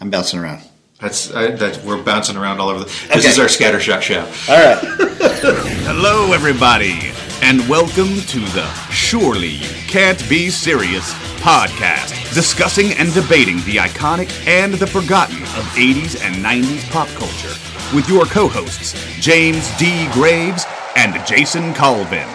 I'm bouncing around. That's, I, that's we're bouncing around all over. The, this Okay. is our scattershot show. All right. Hello, everybody, and welcome to the Surely You Can't Be Serious podcast, discussing and debating the iconic and the forgotten of 80s and 90s pop culture, with your co hosts, James D. Graves and Jason Colvin.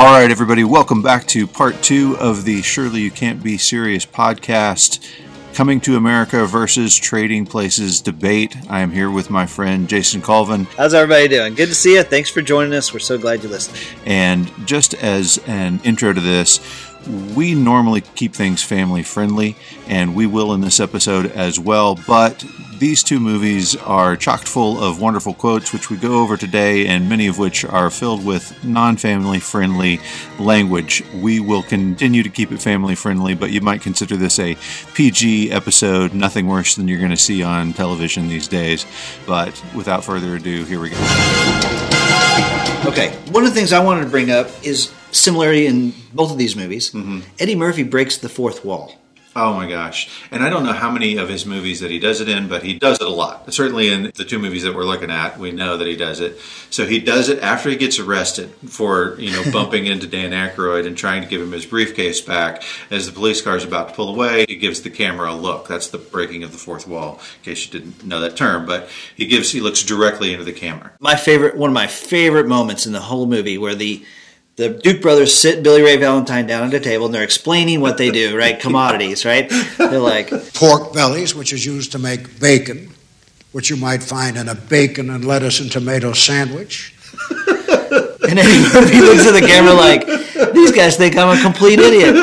All right, everybody, welcome back to part two of the Surely You Can't Be Serious podcast. Coming to America versus Trading Places debate. I am here with my friend Jason Colvin. How's everybody doing? Good to see you. Thanks for joining us. We're so glad you listened. And just as an intro to this, we normally keep things family friendly, and we will in this episode as well. But these two movies are chock full of wonderful quotes, which we go over today, and many of which are filled with non family friendly language. We will continue to keep it family friendly, but you might consider this a PG episode, nothing worse than you're going to see on television these days. But without further ado, here we go. Okay. One of the things I wanted to bring up is similarity in both of these movies. Mm-hmm. Eddie Murphy breaks the fourth wall. Oh my gosh. And I don't know how many of his movies that he does it in, but he does it a lot. Certainly in the two movies that we're looking at, we know that he does it. So he does it after he gets arrested for, you know, bumping into Dan Aykroyd and trying to give him his briefcase back. As the police car is about to pull away, he gives the camera a look. That's the breaking of the fourth wall, in case you didn't know that term. But he gives, he looks directly into the camera. My favorite, one of my favorite moments in the whole movie where the the Duke brothers sit Billy Ray Valentine down at a table and they're explaining what they do, right? Commodities, right? They're like, pork bellies, which is used to make bacon, which you might find in a bacon and lettuce and tomato sandwich. and Eddie Murphy looks at the camera like, these guys think I'm a complete idiot.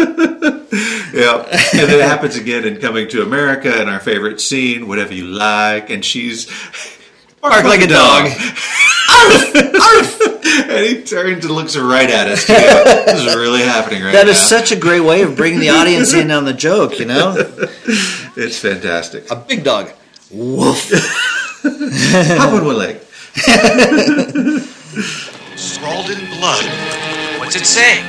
Yeah. And then it happens again in Coming to America in our favorite scene, whatever you like. And she's Bark like a dog. And he turns and looks right at us. too. This is really happening right That now. is such a great way of bringing the audience in on the joke, you know? It's fantastic. A big dog. Woof. Hop on one leg. Scrawled in blood. What's it say?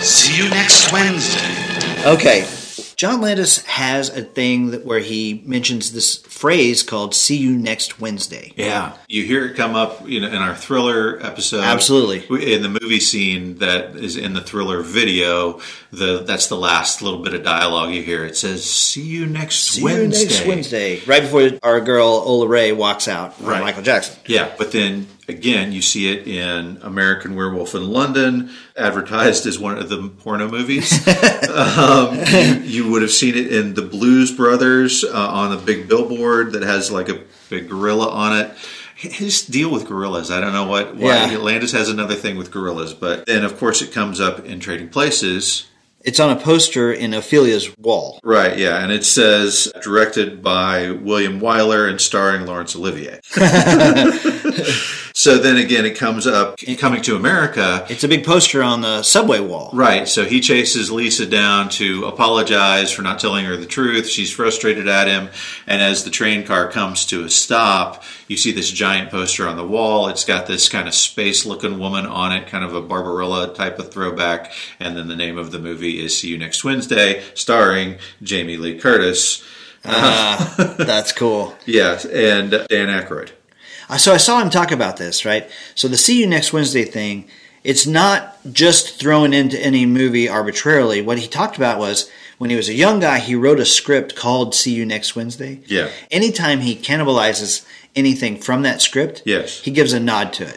See you next Wednesday. Okay. John Landis has a thing that where he mentions this phrase called "See you next Wednesday." Yeah, you hear it come up, you know, in our thriller episode. Absolutely. in the movie scene that is in the thriller video. The that's the last little bit of dialogue you hear. It says, "See you next See Wednesday." you next Wednesday, right before our girl Ola Ray walks out. Right. Michael Jackson. Yeah, but then again, you see it in American Werewolf in London, advertised as one of the porno movies. um, you, you would have seen it in the Blues Brothers uh, on a big billboard that has like a big gorilla on it. His deal with gorillas, I don't know what. Why Yeah. Landis has another thing with gorillas, but then of course it comes up in Trading Places. It's on a poster in Ophelia's wall. Right, yeah, and it says directed by William Wyler and starring Laurence Olivier. so then again, it comes up coming to America. It's a big poster on the subway wall. Right, so he chases Lisa down to apologize for not telling her the truth. She's frustrated at him, and as the train car comes to a stop, you see this giant poster on the wall. It's got this kind of space looking woman on it, kind of a Barbarella type of throwback, and then the name of the movie is See You Next Wednesday, starring Jamie Lee Curtis. Ah, that's cool. Yes, and Dan Aykroyd. Uh, So I saw him talk about this, right? So the "See you next Wednesday" thing. It's not just thrown into any movie arbitrarily. What he talked about was when he was a young guy, he wrote a script called "See You Next Wednesday." Yeah. Anytime he cannibalizes anything from that script, Yes. he gives a nod to it.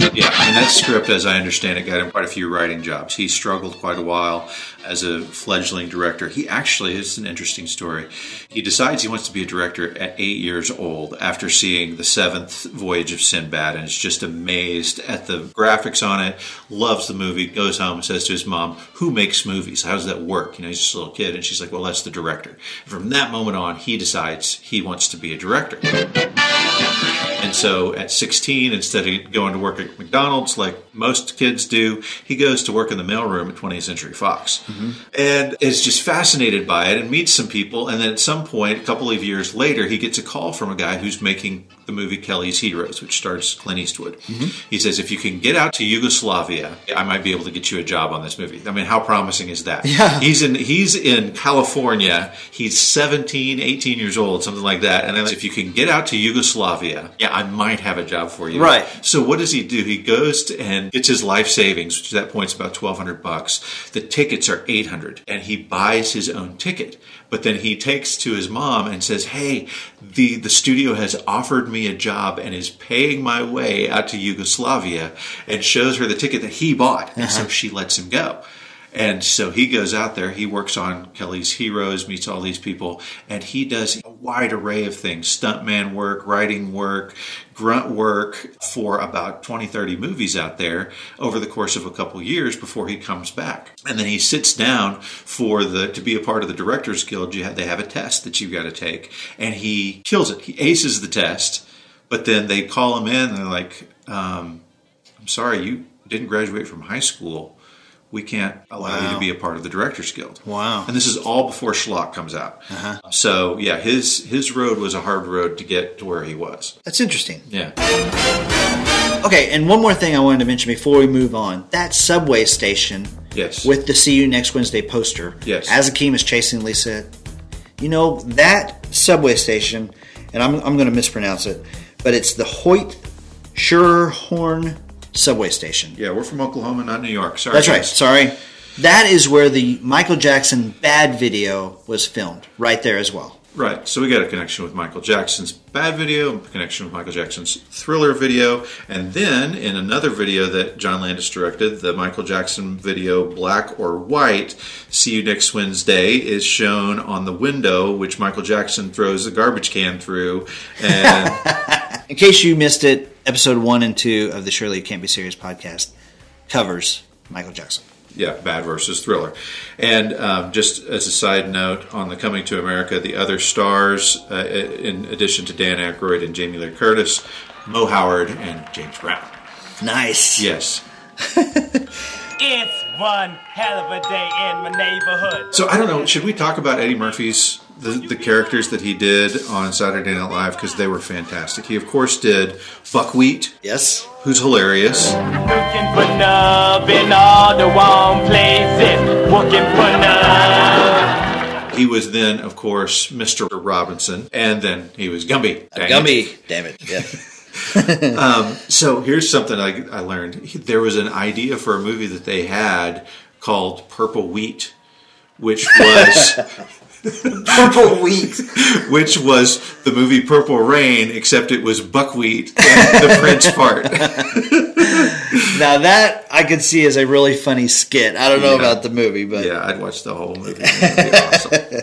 Yeah, and that script, as I understand it, got him quite a few writing jobs. He struggled quite a while as a fledgling director. He actually, it's an interesting story. He decides he wants to be a director at eight years old after seeing the seventh voyage of Sinbad and is just amazed at the graphics on it, loves the movie, goes home and says to his mom, Who makes movies? How does that work? You know, he's just a little kid. And she's like, Well, that's the director. And from that moment on, he decides he wants to be a director. And so at 16, instead of going to work at McDonald's like most kids do, he goes to work in the mailroom at 20th Century Fox. Mm-hmm. And is just fascinated by it and meets some people. And then at some point, a couple of years later, he gets a call from a guy who's making the movie Kelly's Heroes, which stars Clint Eastwood. Mm-hmm. He says, if you can get out to Yugoslavia, I might be able to get you a job on this movie. I mean, how promising is that? Yeah. He's in he's in California. He's 17, 18 years old, something like that. And then if you can get out to Yugoslavia, yeah, I might have a job for you. Right. So what does he do? He goes to, and gets his life savings, which at that point is about twelve hundred bucks. The tickets are eight hundred, and he buys his own ticket. But then he takes to his mom and says, "Hey, the the studio has offered me a job and is paying my way out to Yugoslavia," and shows her the ticket that he bought, and so uh-huh. she lets him go. And so he goes out there, he works on Kelly's Heroes, meets all these people, and he does a wide array of things stuntman work, writing work, grunt work for about 20, 30 movies out there over the course of a couple years before he comes back. And then he sits down for the to be a part of the Directors Guild. You have, they have a test that you've got to take, and he kills it. He aces the test, but then they call him in and they're like, um, I'm sorry, you didn't graduate from high school. We can't allow you to be a part of the Directors Guild. Wow. And this is all before Schlock comes out. Uh-huh. So yeah, his his road was a hard road to get to where he was. That's interesting. Yeah. Okay, and one more thing I wanted to mention before we move on. That subway station Yes. with the See You Next Wednesday poster. Yes. As Akeem is chasing Lisa. You know, that subway station, and I'm, I'm going to mispronounce it, but it's the Hoyt Schurhorn subway station. yeah, we're from Oklahoma, not New York. Sorry. That's right. Sorry. That is where the Michael Jackson Bad video was filmed, right there as well. Right. So we got a connection with Michael Jackson's bad video, a connection with Michael Jackson's thriller video, and then in another video that John Landis directed, the Michael Jackson video Black or White, See You Next Wednesday, is shown on the window which Michael Jackson throws the garbage can through. And In case you missed it, episode one and two of the Surely You Can't Be Serious podcast covers Michael Jackson. yeah, bad versus thriller. And um, just as a side note, on the Coming to America, the other stars, uh, in addition to Dan Aykroyd and Jamie Lee Curtis, Mo Howard and James Brown. Nice. Yes. It's one hell of a day in my neighborhood. So I don't know. Should we talk about Eddie Murphy's the, the characters that he did on Saturday Night Live because they were fantastic. He of course did Buckwheat, Yes. who's hilarious. Looking for nub in all the wrong places. Looking for nub. He was then, of course, Mr. Robinson, and then he was Gumby. Uh, Dang it. Damn it. Yeah. Um, so here's something I, I learned. There was an idea for a movie that they had called Purple Wheat, which was Purple wheat. which was the movie Purple Rain, except it was buckwheat and the Prince part. Now that I could see as a really funny skit. I don't know Yeah. about the movie, but Yeah, I'd watch the whole movie. It'd be awesome.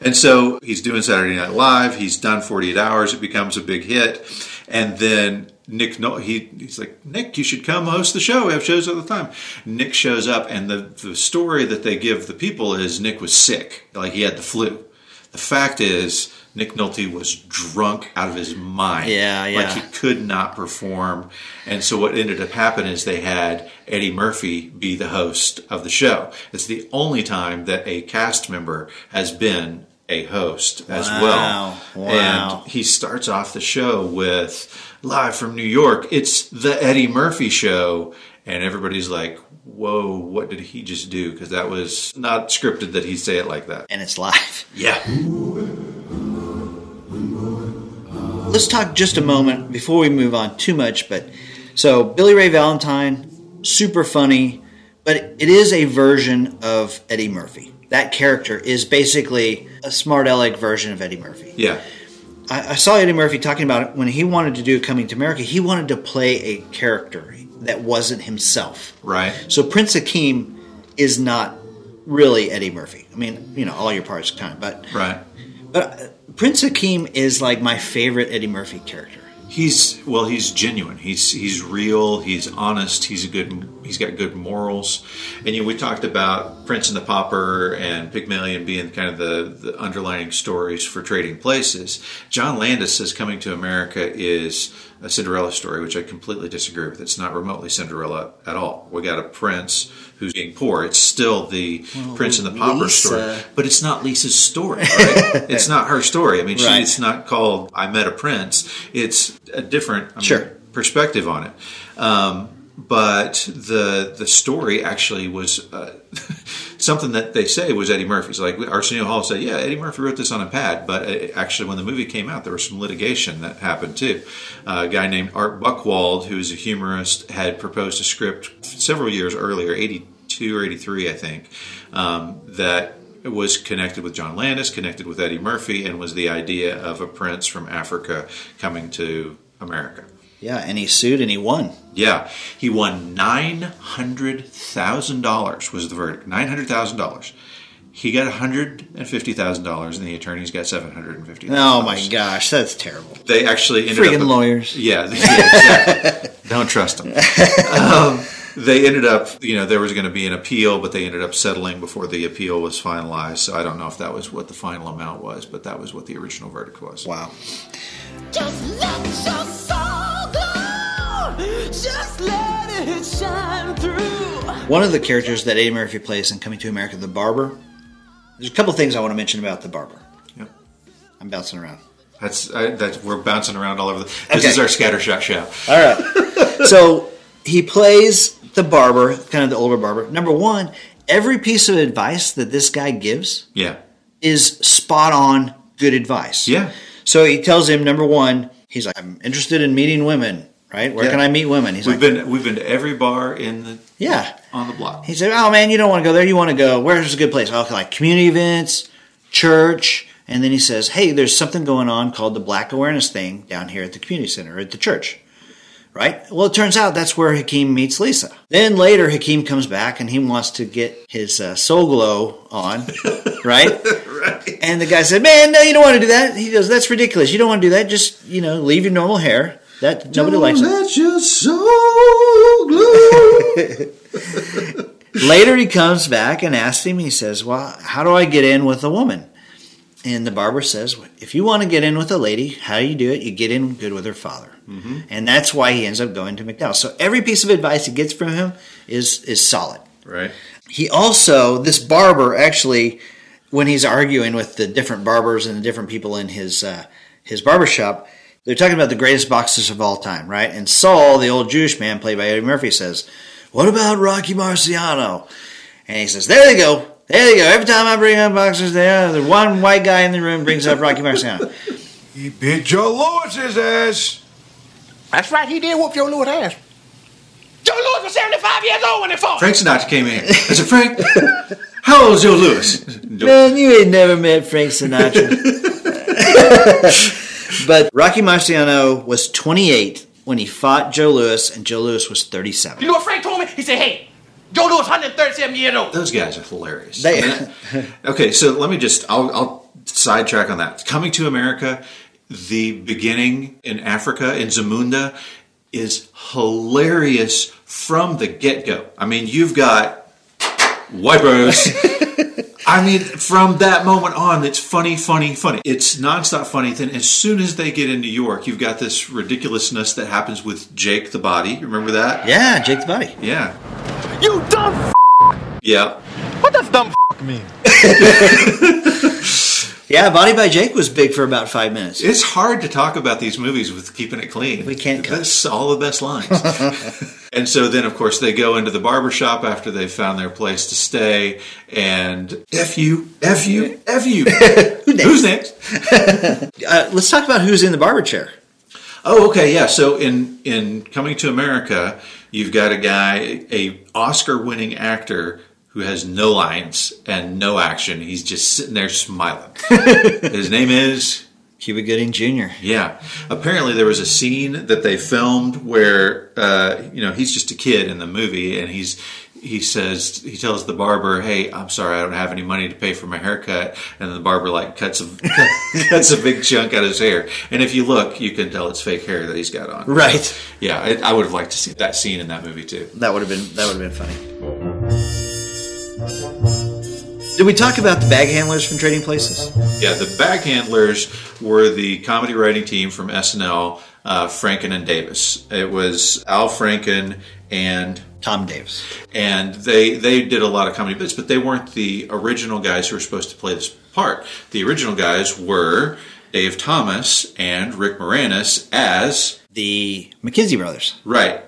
And so he's doing Saturday Night Live. He's done 48 Hours. It becomes a big hit. And then Nick, he, he's like, Nick, you should come host the show. We have shows all the time. Nick shows up, and the, the story that they give the people is Nick was sick. Like he had the flu. The fact is, Nick Nolte was drunk out of his mind. Yeah, yeah. Like he could not perform. And so what ended up happening is they had Eddie Murphy be the host of the show. It's the only time that a cast member has been a host as Wow. well. Wow. And he starts off the show with live from New York. It's the Eddie Murphy show. And everybody's like, whoa, what did he just do? Because that was not scripted that he say it like that. and it's live. Yeah. Let's talk just a moment before we move on too much. But so Billy Ray Valentine, super funny, but it is a version of Eddie Murphy. That character is basically a smart aleck version of Eddie Murphy. Yeah. I, I saw Eddie Murphy talking about it when he wanted to do Coming to America. He wanted to play a character that wasn't himself. Right. So Prince Akeem is not really Eddie Murphy. I mean, you know, all your parts kind of, but Right. But uh, Prince Akeem is like my favorite Eddie Murphy character. He's well. He's genuine. He's he's real. He's honest. He's a good. He's got good morals. And you know, we talked about Prince and the Pauper and Pygmalion being kind of the, the underlining stories for Trading Places. John Landis says Coming to America is a Cinderella story, which I completely disagree with. It's not remotely Cinderella at all. We got a prince who's being poor. It's still the Prince and the Pauper Lisa- story, but it's not Lisa's story. Right? it's not her story. I mean, she, it's not called "I Met a Prince." It's a different I mean, Sure. perspective on it. Um, but the the story actually was uh, something that they say was Eddie Murphy's. Like Arsenio Hall said, yeah, Eddie Murphy wrote this on a pad. But uh, actually, when the movie came out, there was some litigation that happened too. Uh, a guy named Art Buchwald, who's a humorist, had proposed a script several years earlier, eighty two or eighty three, I think, um, that was connected with John Landis, connected with Eddie Murphy, and was the idea of a prince from Africa coming to America. Yeah, and he sued and he won. Yeah, he won nine hundred thousand dollars. Was the verdict nine hundred thousand dollars? He got one hundred and fifty thousand dollars, and the attorneys got seven hundred and fifty. Oh my gosh, that's terrible. They actually ended Freaking up lawyers. Yeah, yeah exactly. Don't trust them. Um, they ended up, you know, there was going to be an appeal, but they ended up settling before the appeal was finalized. So I don't know if that was what the final amount was, but that was what the original verdict was. Wow. One of the characters that Eddie Murphy plays in Coming to America, the barber. There's a couple things I want to mention about the barber. Yep. I'm bouncing around. That's, I, that's we're bouncing around all over. The, this Okay. is our scattershot show. All right. so he plays the barber, kind of the older barber. Number one, every piece of advice that this guy gives Yeah. is spot on good advice. Yeah. So he tells him, number one, he's like, I'm interested in meeting women, right? Where Yeah. can I meet women? He's We've like, been we've been to every bar in the yeah. on the block. He said, "Oh man, you don't want to go there. You want to go where's a good place? Oh, like community events, church." And then he says, "Hey, there's something going on called the Black Awareness thing down here at the community center at the church." Right? Well, it turns out that's where Hakeem meets Lisa. Then later, Hakeem comes back and he wants to get his uh, soul glow on, right? right. And the guy said, "Man, no, you don't want to do that." He goes, "That's ridiculous. You don't want to do that. Just you know, leave your normal hair. That nobody likes it." Let your soul glow. Later, he comes back and asks him, he says, Well, how do I get in with a woman? And the barber says, If you want to get in with a lady, how do you do it? You get in good with her father. And that's why he ends up going to McDowell. So every piece of advice he gets from him is, is solid. right. He also, this barber actually, when he's arguing with the different barbers and the different people in his uh, his barber shop, they're talking about the greatest boxers of all time, right? And Saul, the old Jewish man played by Eddie Murphy, says, "What about Rocky Marciano?" And he says, "There they go, there they go. Every time I bring up boxers, there, the one white guy in the room brings up Rocky Marciano." He beat Joe Louis's ass. That's right, he did whoop Joe Louis' ass. Joe Louis was 75 years old when he fought. Frank Sinatra came in. I said, Frank, how old is Joe Louis? Man, you ain't never met Frank Sinatra. but Rocky Marciano was 28 when he fought Joe Louis, and Joe Louis was 37. You know what Frank told me? He said, hey, Joe Louis 137 years old. Those guys are hilarious. They- I mean, okay, so let me just, I'll, I'll sidetrack on that. Coming to America, the beginning in Africa, in Zamunda, is hilarious from the get go. I mean, you've got wipers. I mean, from that moment on, it's funny, funny, funny. It's nonstop funny. Then, as soon as they get in New York, you've got this ridiculousness that happens with Jake the Body. Remember that? Yeah, Jake the Body. Yeah. You dumb Yeah. What does dumb mean? Yeah, Body by Jake was big for about five minutes. It's hard to talk about these movies with keeping it clean. We can't cut. That's all the best lines. and so then, of course, they go into the barber shop after they've found their place to stay, and F you, F you, F you. Who's next? Uh, let's talk about who's in the barber chair. Oh, okay, yeah. So in in Coming to America, you've got a guy, a Oscar-winning actor who has no lines and no action. He's just sitting there smiling. His name is Cuba Gooding Jr. Yeah. Apparently, there was a scene that they filmed where, uh, you know, he's just a kid in the movie and he's he says he tells the barber, "Hey, I'm sorry, I don't have any money to pay for my haircut," and the barber like cuts a cuts a big chunk out of his hair. And if you look, you can tell it's fake hair that he's got on. Right. Yeah, I, I would have liked to see that scene in that movie too. That would have been that would have been funny. Did we talk about the bag handlers from Trading Places? Yeah, the bag handlers were the comedy writing team from SNL, uh, Franken and Davis. It was Al Franken and Tom Davis. and they they did a lot of comedy bits, but they weren't the original guys who were supposed to play this part. The original guys were Dave Thomas and Rick Moranis as The McKenzie brothers. right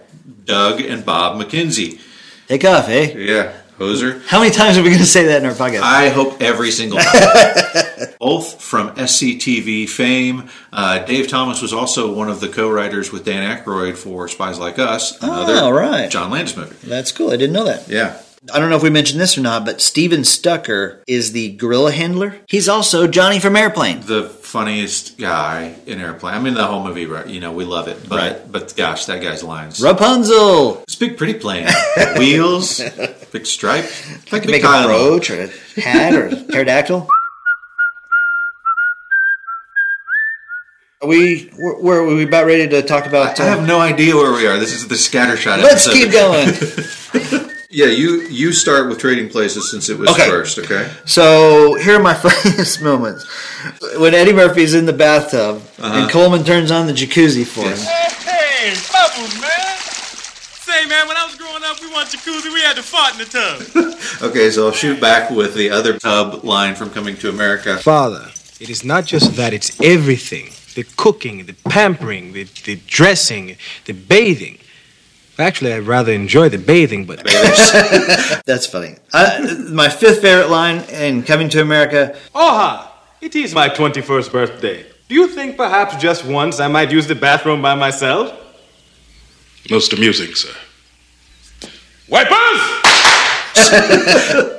Doug and Bob McKenzie. Take off, eh? Yeah, hoser. How many times are we going to say that in our podcast? I hope every single time. Both from SCTV fame. Uh, Dave Thomas was also one of the co-writers with Dan Aykroyd for Spies Like Us, another Oh, right. John Landis movie. That's cool. I didn't know that. Yeah. I don't know if we mentioned this or not, but Stephen Stucker is the gorilla handler. He's also Johnny from Airplane. The funniest guy in Airplane. I mean, the whole movie, right? You know, we love it. But, Right. but gosh, that guy's lines. Rapunzel. It's a big, pretty plane. Wheels, big stripe. Like a big Make a brooch or a hat or a pterodactyl. Are we where, are we about ready to talk about? I have uh, no idea where we are. This is the scattershot. Let's episode. keep going. Yeah, you you start with Trading Places since it was Okay. first. Okay. So here are my funniest moments. When Eddie Murphy's in the bathtub Uh-huh. and Coleman turns on the jacuzzi for him. Hey, bubbles, man. Say, man, when I was growing up, we want jacuzzi. We had to fart in the tub. Okay, so I'll shoot back with the other tub line from Coming to America. Father, it is not just that, it's everything the cooking, the pampering, the, the dressing, the bathing. Actually, I'd rather enjoy the bathing, but. That's funny. I, my fifth favorite line in Coming to America. Oha! It is my 21st birthday. Do you think perhaps just once I might use the bathroom by myself? Most amusing, sir. Wipers!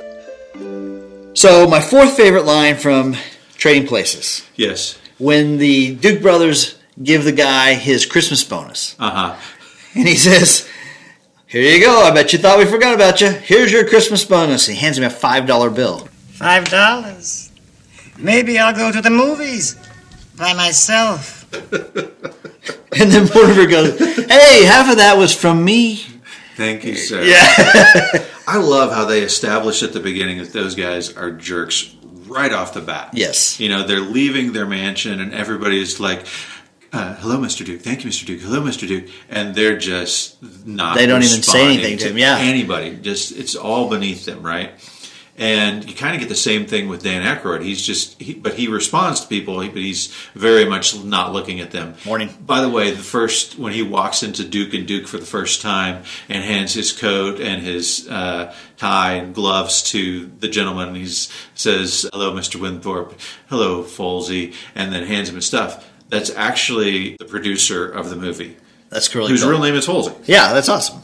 So my fourth favorite line from Trading Places. Yes. When the Duke brothers give the guy his Christmas bonus. Uh huh. And he says, Here you go. I bet you thought we forgot about you. Here's your Christmas bonus. He hands him a $5 bill. Five dollars. Maybe I'll go to the movies by myself. And then Mortimer goes, Hey, half of that was from me. Thank you, sir. Yeah. I love how they establish at the beginning that those guys are jerks right off the bat. Yes. You know, they're leaving their mansion and everybody's like, uh, hello, Mr. Duke. Thank you, Mr. Duke. Hello, Mr. Duke. And they're just not. They don't even say anything to him, yeah. Anybody. Just, it's all beneath them, right? And you kind of get the same thing with Dan Aykroyd. He's just, he, but he responds to people, but he's very much not looking at them. Morning. By the way, the first when he walks into Duke and Duke for the first time and hands his coat and his uh, tie and gloves to the gentleman, he says, "Hello, Mr. Winthorpe. Hello, Folsey," and then hands him his stuff. That's actually the producer of the movie, That's really whose cool. real name is Folsey. Yeah, that's awesome.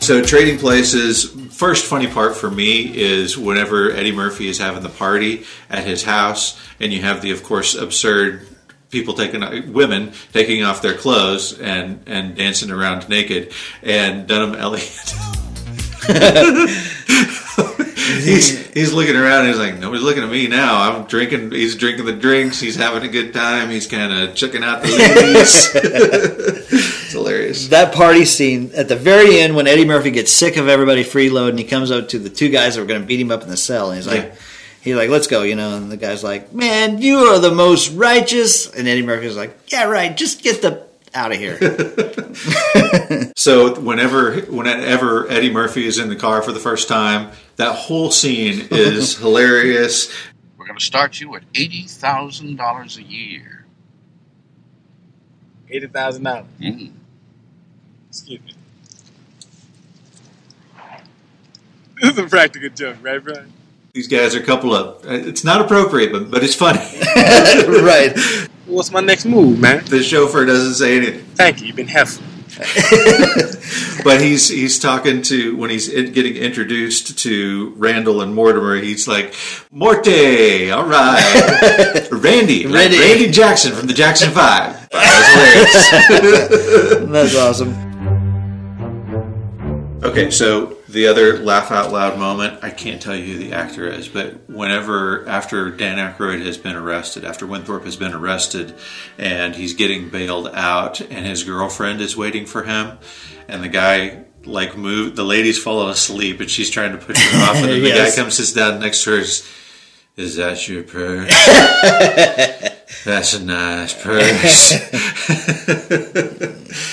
So Trading Places. First funny part for me is whenever Eddie Murphy is having the party at his house, and you have the, of course, absurd people taking women taking off their clothes and and dancing around naked, and Denholm Elliott. he's he's looking around. He's like, nobody's looking at me now. I'm drinking. He's drinking the drinks. He's having a good time. He's kind of checking out the ladies. it's hilarious. That party scene at the very end when Eddie Murphy gets sick of everybody freeloading, and he comes up to the two guys that were going to beat him up in the cell, and he's like, Yeah. he's like, let's go, you know. And the guy's like, man, you are the most righteous. And Eddie Murphy's like, yeah, right. Just get the out of here. So whenever whenever Eddie Murphy is in the car for the first time, that whole scene is hilarious. We're going to start you at $80,000 a year. $80,000. Mm. Excuse me. This is a practical joke, right, Brian? These guys are a couple of. It's not appropriate, but but it's funny. right. What's my next move, man? The chauffeur doesn't say anything, Thank you. You've been helpful. but he's he's talking to when he's in- getting introduced to Randall and Mortimer. He's like, "Morte, all right, Randy, Randy. Randy Jackson from the Jackson Five. That's awesome. Okay, so the other laugh out loud moment, I can't tell you who the actor is, but whenever, after Dan Aykroyd has been arrested, after Winthorpe has been arrested, and he's getting bailed out, and his girlfriend is waiting for him, and the guy, like, move, the lady's fallen asleep, and she's trying to push her off, and then the Yes. guy comes, sits down next to her, is, is that your purse? That's a nice purse.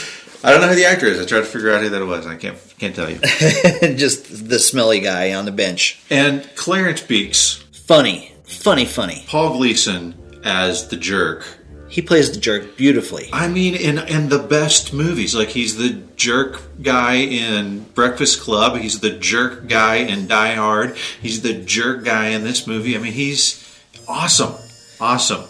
I don't know who the actor is. I tried to figure out who that was. I can't can't tell you. Just the smelly guy on the bench. And Clarence Beeks, Funny, funny, funny. Paul Gleason as the jerk. He plays the jerk beautifully. I mean, in in the best movies, like he's the jerk guy in Breakfast Club. He's the jerk guy in Die Hard. He's the jerk guy in this movie. I mean, he's awesome, awesome.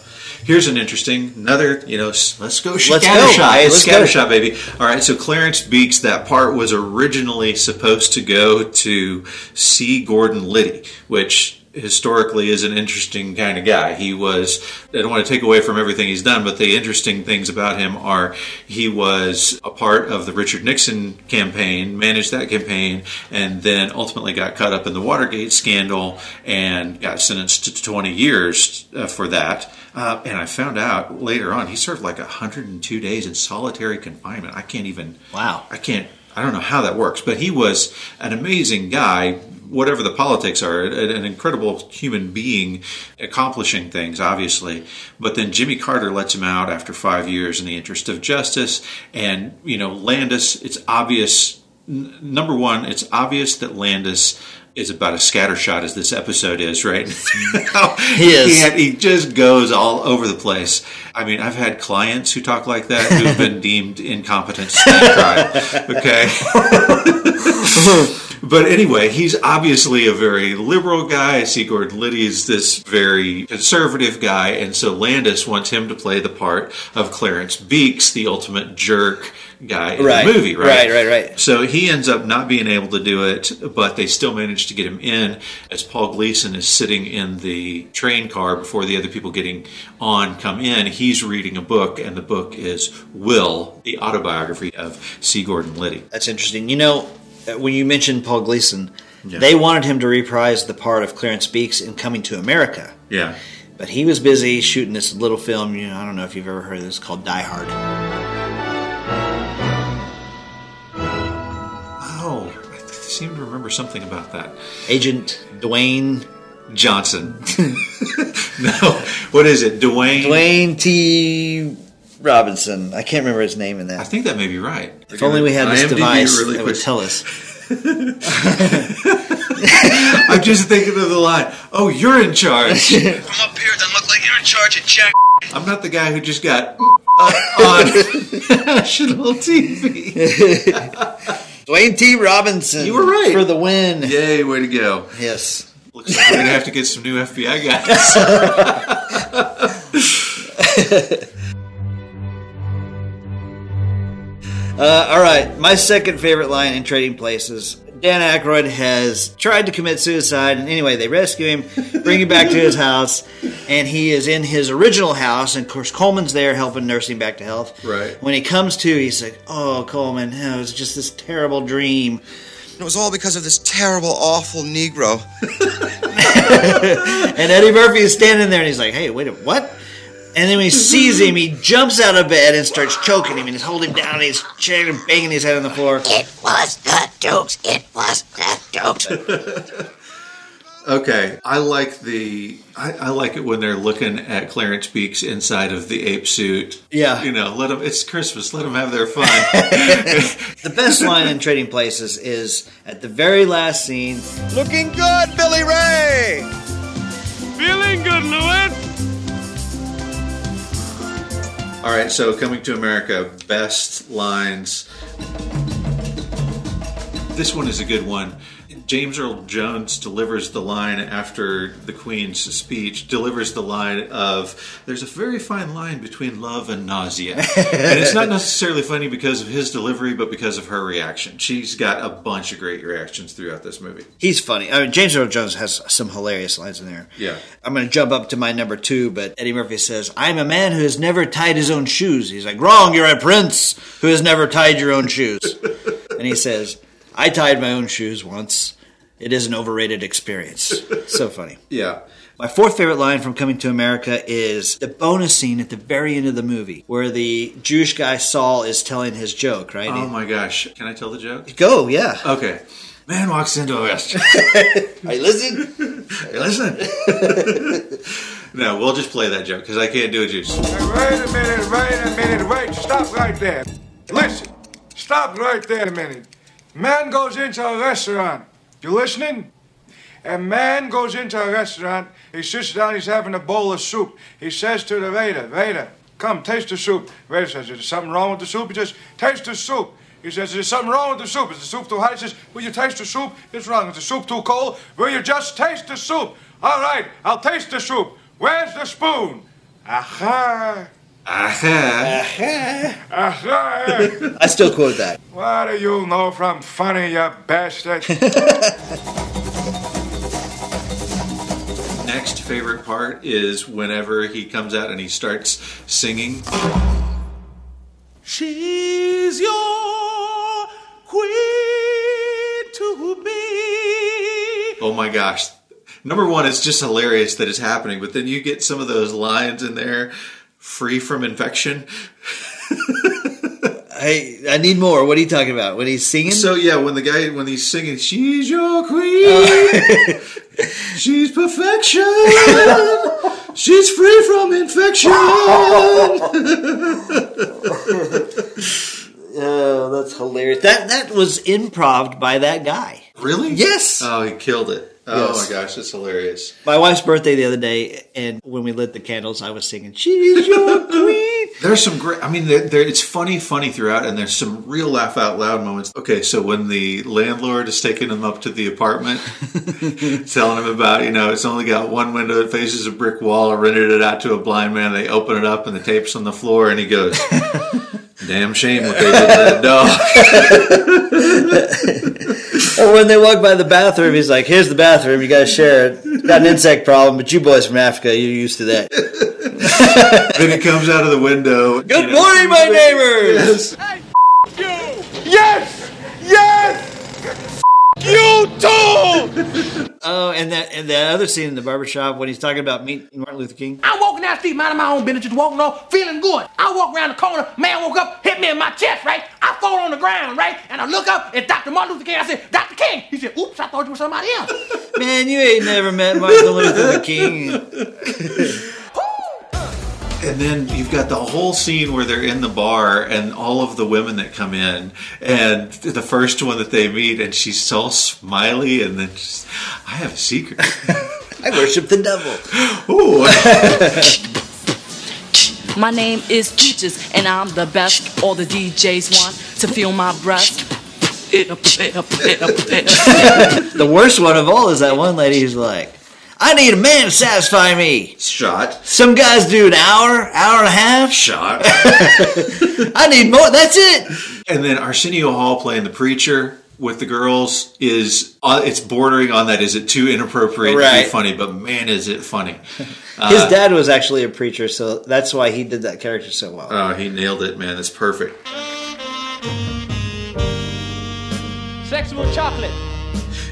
Here's an interesting, another, you know, let's go Let's go, guys, Let's let's scattershot, baby. All right, so Clarence Beeks, that part was originally supposed to go to C. Gordon Liddy, which historically is an interesting kind of guy. He was, I don't want to take away from everything he's done, but the interesting things about him are he was a part of the Richard Nixon campaign, managed that campaign, and then ultimately got caught up in the Watergate scandal and got sentenced to 20 years uh, for that. Uh, and I found out later on he served like 102 days in solitary confinement. I can't even. Wow. I can't. I don't know how that works, but he was an amazing guy. Whatever the politics are, an incredible human being, accomplishing things, obviously. But then Jimmy Carter lets him out after five years in the interest of justice. And you know, Landis. It's obvious. n- Number one, it's obvious that Landis is about as scattershot as this episode is, right? He is. He, had- he just goes all over the place. I mean, I've had clients who talk like that who've been deemed incompetent to stand trial. Okay. but anyway, he's obviously a very liberal guy. Gordon Liddy is this very conservative guy, and so Landis wants him to play the part of Clarence Beeks, the ultimate jerk guy in Right. the movie, right? Right, right, right. So he ends up not being able to do it, but they still manage to get him in as Paul Gleason is sitting in the train car before the other people getting on come in. He's reading a book, and the book is Will, the autobiography of C. Gordon Liddy. That's interesting. You know, Uh, when you mentioned Paul Gleason, Yeah. they wanted him to reprise the part of Clarence Beeks in Coming to America. Yeah. But he was busy shooting this little film. You know, I don't know if you've ever heard of this called Die Hard. Oh, I seem to remember something about that. Agent Dwayne Johnson. no, what is it? Dwayne? Dwayne T. Robinson. I can't remember his name in that. I think that may be right. If only we had this IMDb device really that would tell us. I'm just thinking of the line. Oh, you're in charge. Come up here, then look like you're in charge of Jack. I'm not the guy who just got uh, on national TV. Dwayne T. Robinson. You were right. For the win. Yay, way to go. Yes. Looks like we're going to have to get some new FBI guys. Uh, all right, my second favorite line in Trading Places. Dan Aykroyd has tried to commit suicide, and anyway, they rescue him, bring him back to his house, and he is in his original house. And of course, Coleman's there helping nurse him back to health. Right. When he comes to, he's like, "Oh, Coleman, it was just this terrible dream." It was all because of this terrible, awful Negro. and Eddie Murphy is standing there, and he's like, "Hey, wait a what?" And then when he sees him, he jumps out of bed and starts choking him, and he's holding him down, and he's shaking and banging his head on the floor. It was the jokes. It was the jokes. okay, I like the I, I like it when they're looking at Clarence Beeks inside of the ape suit. Yeah. you know, let them. It's Christmas. Let them have their fun. The best line in Trading Places is at the very last scene. Looking good, Billy Ray! Feeling good, Louis. All right, so coming to America, best lines. This one is a good one. James Earl Jones delivers the line after the Queen's speech, delivers the line of, There's a very fine line between love and nausea. and it's not necessarily funny because of his delivery, but because of her reaction. She's got a bunch of great reactions throughout this movie. He's funny. I mean, James Earl Jones has some hilarious lines in there. Yeah. I'm going to jump up to my number two, but Eddie Murphy says, I'm a man who has never tied his own shoes. He's like, Wrong, you're a prince who has never tied your own shoes. and he says, I tied my own shoes once. It is an overrated experience. so funny. Yeah. My fourth favorite line from Coming to America is the bonus scene at the very end of the movie where the Jewish guy Saul is telling his joke, right? Oh my gosh. Can I tell the joke? Go, yeah. Okay. Man walks into a restaurant. I listen. Hey, listen. no, we'll just play that joke because I can't do it juice. Wait a minute, wait a minute, wait. Stop right there. Listen. Stop right there a minute. Man goes into a restaurant. You listening? A man goes into a restaurant. He sits down. He's having a bowl of soup. He says to the waiter, "Waiter, come taste the soup." Waiter says, "Is there something wrong with the soup?" He says, "Taste the soup." He says, "Is there something wrong with the soup? Is the soup too hot?" He says, "Will you taste the soup?" It's wrong. Is the soup too cold? Will you just taste the soup? All right, I'll taste the soup. Where's the spoon? Aha. Aha. Aha. I still quote that. What do you know from funny, you bastard? Next favorite part is whenever he comes out and he starts singing. She's your queen to be. Oh my gosh. Number one, it's just hilarious that it's happening, but then you get some of those lines in there free from infection. Hey, I need more. What are you talking about? When he's singing? So yeah, when the guy when he's singing, she's your queen, she's perfection, she's free from infection. oh, that's hilarious. That that was improv by that guy. really? Yes. Oh, he killed it. Oh Yes. my gosh, it's hilarious. My wife's birthday the other day, and when we lit the candles, I was singing "She's Your Queen." There's some great. I mean, there, there, it's funny, funny throughout, and there's some real laugh out loud moments. Okay, so when the landlord is taking him up to the apartment, telling him about, you know, it's only got one window, it faces a brick wall. I rented it out to a blind man. They open it up, and the tape's on the floor, and he goes, "Damn shame what they did to that dog." Or when they walk by the bathroom, he's like, "Here's the bathroom. You got to share it. Got an insect problem, but you boys from Africa, you're used to that." then he comes out of the window. Good morning, my neighbors. yes! Yes! You too! Oh, and that and that other scene in the barbershop when he's talking about meeting Martin Luther King. I'm walking down the street, minding my own business, just walking on, feeling good. I walk around the corner, man woke up, hit me in my chest, right? I fall on the ground, right? And I look up, it's Dr. Martin Luther King. I said, Dr. King. He said, oops, I thought you were somebody else. Man, you ain't never met Martin Luther King. And then you've got the whole scene where they're in the bar and all of the women that come in, and the first one that they meet, and she's so smiley, and then she's, I have a secret. I worship the devil. Ooh. My name is Peaches, and I'm the best. All the DJs want to feel my breast. the worst one of all is that one lady who's like, "I need a man to satisfy me." Shot. Some guys do an hour, hour and a half. Shot. I need more. That's it. And then Arsenio Hall playing the preacher with the girls is uh, it's bordering on that. Is it too inappropriate to be funny? But man, is it funny! His Uh, dad was actually a preacher, so that's why he did that character so well. Oh, he nailed it, man. That's perfect. Sexual chocolate.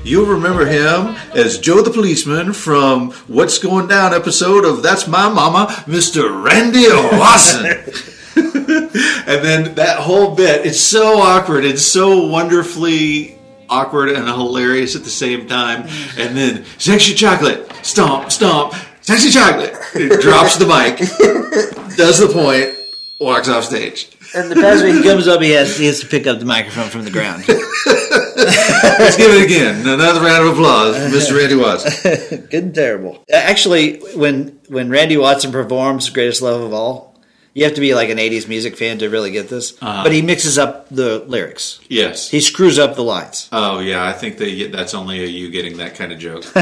You'll remember him as Joe the policeman from What's Going Down episode of That's My Mama, Mr. Randy Watson. and then that whole bit, it's so awkward. It's so wonderfully awkward and hilarious at the same time. And then, sexy chocolate, stomp, stomp, sexy chocolate. It drops the mic, does the point, walks off stage. And the pastor, he comes up, he has he has to pick up the microphone from the ground. Let's give it again. Another round of applause for Mr. Randy Watson. Good and terrible. Actually, when when Randy Watson performs "Greatest Love of All," you have to be like an '80s music fan to really get this. Uh-huh. But he mixes up the lyrics. Yes. He screws up the lines. Oh yeah, I think that that's only a you getting that kind of joke.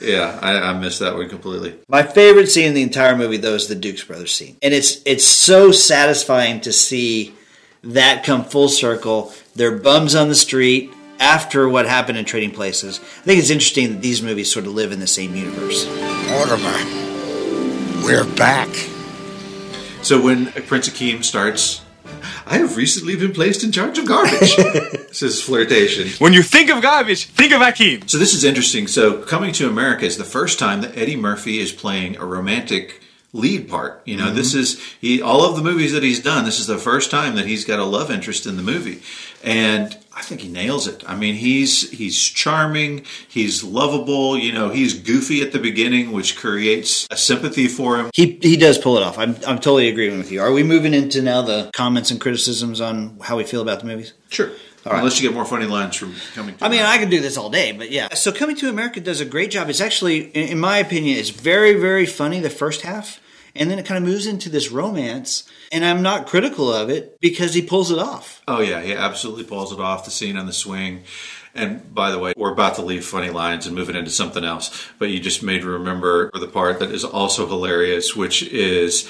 yeah, I, I missed that one completely. My favorite scene in the entire movie, though, is the Dukes brothers scene, and it's it's so satisfying to see that come full circle. They're bums on the street after what happened in Trading Places. I think it's interesting that these movies sort of live in the same universe. Mortimer, we're back. So when Prince Akeem starts, I have recently been placed in charge of garbage. this is flirtation. When you think of garbage, think of Akeem. So this is interesting. So Coming to America is the first time that Eddie Murphy is playing a romantic lead part. You know, Mm-hmm. this is he all of the movies that he's done. This is the first time that he's got a love interest in the movie, and I think he nails it. I mean, he's he's charming, he's lovable. You know, he's goofy at the beginning, which creates a sympathy for him. He he does pull it off. I'm I'm totally agreeing with you. Are we moving into now the comments and criticisms on how we feel about the movies? Sure. All right. Unless you get more funny lines from Coming to I mean, I could do this all day, but yeah. So Coming to America does a great job. It's actually, in in my opinion, it's very, very funny the first half, and then it kind of moves into this romance. And I'm not critical of it because he pulls it off. Oh yeah, he absolutely pulls it off. The scene on the swing. And by the way, we're about to leave funny lines and move it into something else. But you just made me remember the part that is also hilarious, which is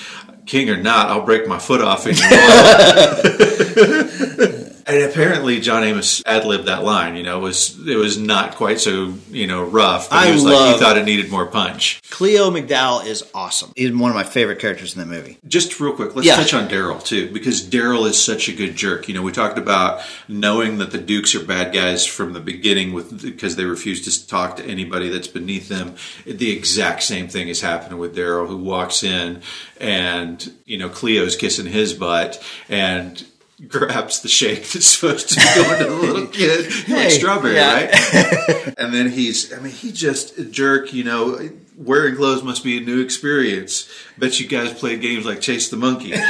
king or not, I'll break my foot off in your. And apparently, John Amos ad libbed that line. You know, it was it was not quite so you know rough. But he I was like he thought it needed more punch. Cleo McDowell is awesome. He's one of my favorite characters in that movie. Just real quick, let's Yeah. touch on Daryl too, because Daryl is such a good jerk. You know, we talked about knowing that the Dukes are bad guys from the beginning, with because they refuse to talk to anybody that's beneath them. The exact same thing is happening with Daryl, who walks in and you know Cleo's kissing his butt and grabs the shake that's supposed to be going to the little kid, like Hey, strawberry, yeah. right? and then he's, I mean, he just a jerk. You know, wearing clothes must be a new experience. Bet you guys played games like Chase the Monkey.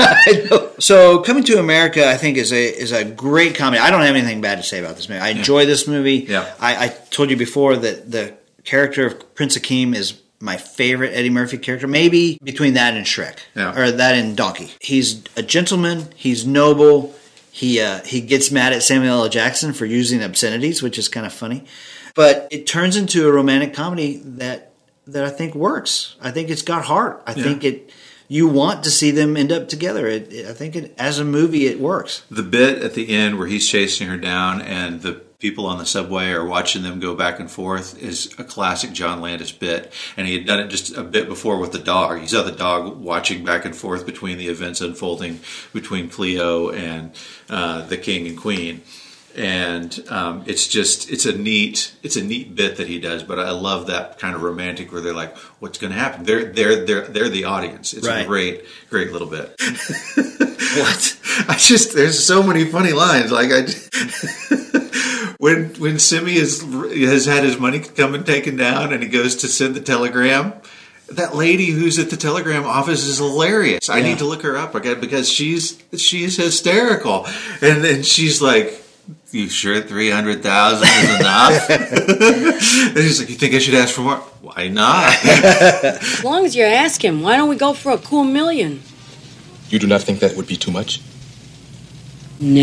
So, Coming to America, I think is a is a great comedy. I don't have anything bad to say about this movie. I enjoy this movie. Yeah. I, I told you before that the character of Prince Akeem is my favorite Eddie Murphy character. Maybe between that and Shrek, Yeah. or that and Donkey. He's a gentleman. He's noble. He uh, he gets mad at Samuel L. Jackson for using obscenities, which is kind of funny. But it turns into a romantic comedy that that I think works. I think it's got heart. I Yeah. think it. You want to see them end up together. It, it- I think it, as a movie, it works. the bit at the end where he's chasing her down and the people on the subway are watching them go back and forth is a classic John Landis bit. And he had done it just a bit before with the dog. You saw the dog watching back and forth between the events unfolding between Cleo and uh, the king and queen. And um, it's just it's a neat it's a neat bit that he does, but I love that kind of romantic where they're like, "What's going to happen?" They're they're they're they're the audience. It's Right. a great great little bit. What? I just there's so many funny lines. Like I, when when Simi has has had his money come and taken down, and he goes to send the telegram. That lady who's at the telegram office is hilarious. I Yeah. need to look her up again because she's she's hysterical, and then she's like. You sure three hundred thousand is enough? and he's like, "You think I should ask for more? Why not?" As long as you're asking, why don't we go for a cool million? You do not think that would be too much? Nah.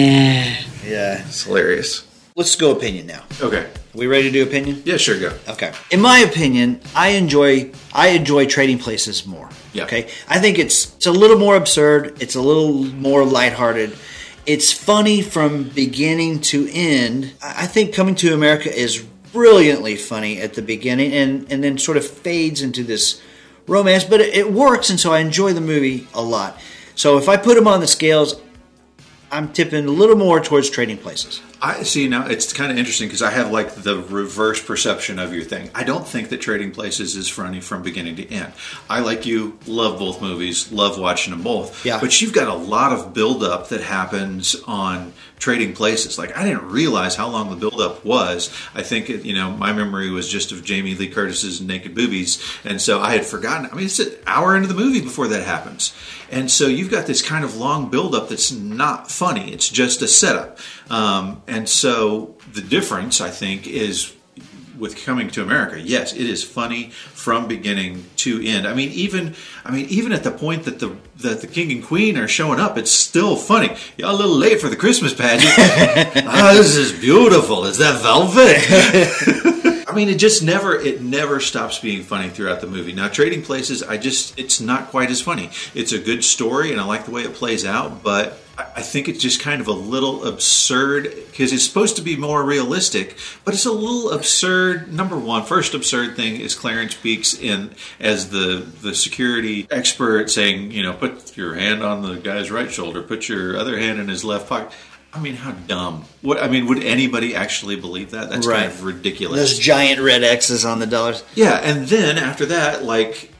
Yeah. It's hilarious. Let's go opinion now. Okay. we ready to do opinion? Yeah, sure, go. Okay. In my opinion, I enjoy I enjoy trading places more. Yeah. Okay. I think it's it's a little more absurd. It's a little more lighthearted. It's funny from beginning to end. I think Coming to America is brilliantly funny at the beginning and, and then sort of fades into this romance, but it, it works, and so I enjoy the movie a lot. So if I put them on the scales, I'm tipping a little more towards Trading Places. I see now. It's kind of interesting because I have like the reverse perception of your thing. I don't think that Trading Places is funny from beginning to end. I like you, love both movies, love watching them both. Yeah. But you've got a lot of buildup that happens on Trading Places. Like I didn't realize how long the buildup was. I think it, you know my memory was just of Jamie Lee Curtis's naked boobies, and so I had forgotten. I mean, it's an hour into the movie before that happens, and so you've got this kind of long buildup that's not funny. It's just a setup. Um, and so the difference, I think, is with coming to America. Yes, it is funny from beginning to end. I mean, even I mean, even at the point that the that the king and queen are showing up, it's still funny. You're a little late for the Christmas pageant. oh, this is beautiful. Is that velvet? I mean, it just never it never stops being funny throughout the movie. Now, Trading Places, I just it's not quite as funny. It's a good story, and I like the way it plays out, but I think it's just kind of a little absurd because it's supposed to be more realistic, but it's a little absurd. Number one, first absurd thing is Clarence Beeks in as the the security expert saying, you know, put your hand on the guy's right shoulder, put your other hand in his left pocket. I mean, how dumb! What I mean, would anybody actually believe that? That's Right. kind of ridiculous. Those giant red X's on the dollars. Yeah, and then after that, like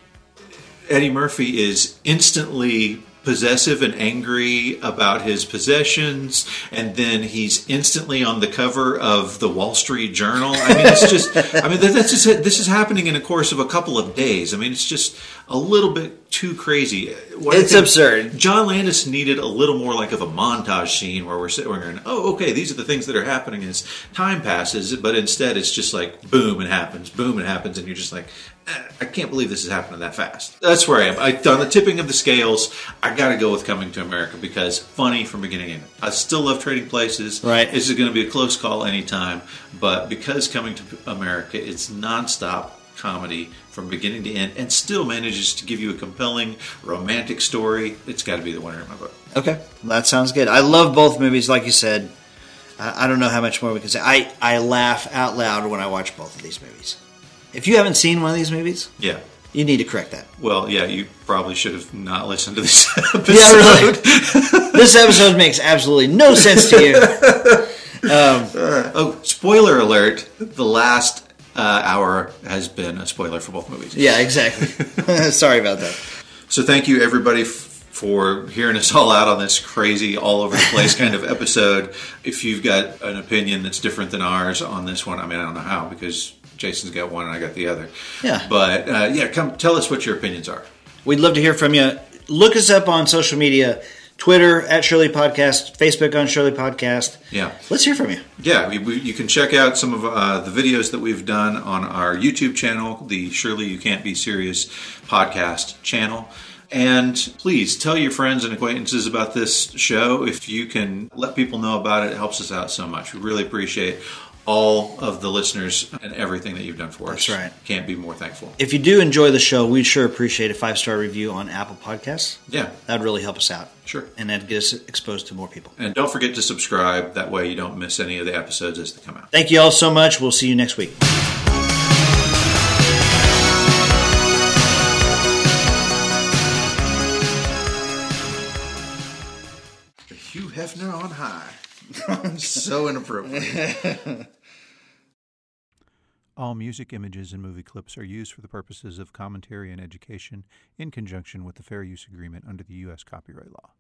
Eddie Murphy is instantly possessive and angry about his possessions, and then he's instantly on the cover of the Wall Street Journal. I mean, it's just, I mean, that's just this is happening in a course of a couple of days. I mean, it's just a little bit too crazy. What It's absurd. John Landis needed a little more like of a montage scene where we're sitting, we're going, oh, okay, these are the things that are happening as time passes, but instead it's just like boom, it happens, boom, it happens, and you're just like, eh, I can't believe this is happening that fast. That's where I am. I, on the tipping of the scales, I got to go with Coming to America because funny from beginning end. I still love Trading Places. Right. This is going to be a close call anytime, but because Coming to America, it's nonstop comedy from beginning to end and still manages to give you a compelling romantic story. It's got to be the winner in my book. Okay, that sounds good. I love both movies, like you said. I, I don't know how much more we can say. I, I laugh out loud when I watch both of these movies. If you haven't seen one of these movies, Yeah. you need to correct that. Well, yeah, you probably should have not listened to this episode. Yeah, really. this episode makes absolutely no sense to you. Um, oh, spoiler alert! The last uh, hour has been a spoiler for both movies. Yeah, exactly. Sorry about that. So thank you everybody f- for hearing us all out on this crazy, all over the place kind of episode. If you've got an opinion that's different than ours on this one, I mean, I don't know how because Jason's got one and I got the other. Yeah. But uh, yeah, come tell us what your opinions are. We'd love to hear from you. Look us up on social media Twitter at Shirley Podcast, Facebook on Shirley Podcast. Yeah. Let's hear from you. Yeah, we, we, you can check out some of uh, the videos that we've done on our YouTube channel, the Shirley You Can't Be Serious podcast channel. And please tell your friends and acquaintances about this show. If you can let people know about it, it helps us out so much. We really appreciate all of the listeners and everything that you've done for us. That's right. Can't be more thankful. If you do enjoy the show, we'd sure appreciate a five star review on Apple Podcasts. Yeah. That'd really help us out. Sure. And that'd get us exposed to more people. And don't forget to subscribe. That way you don't miss any of the episodes as they come out. Thank you all so much. We'll see you next week. Hugh Hefner on high. so inappropriate. All music, images, and movie clips are used for the purposes of commentary and education in conjunction with the Fair Use Agreement under the U.S. copyright law.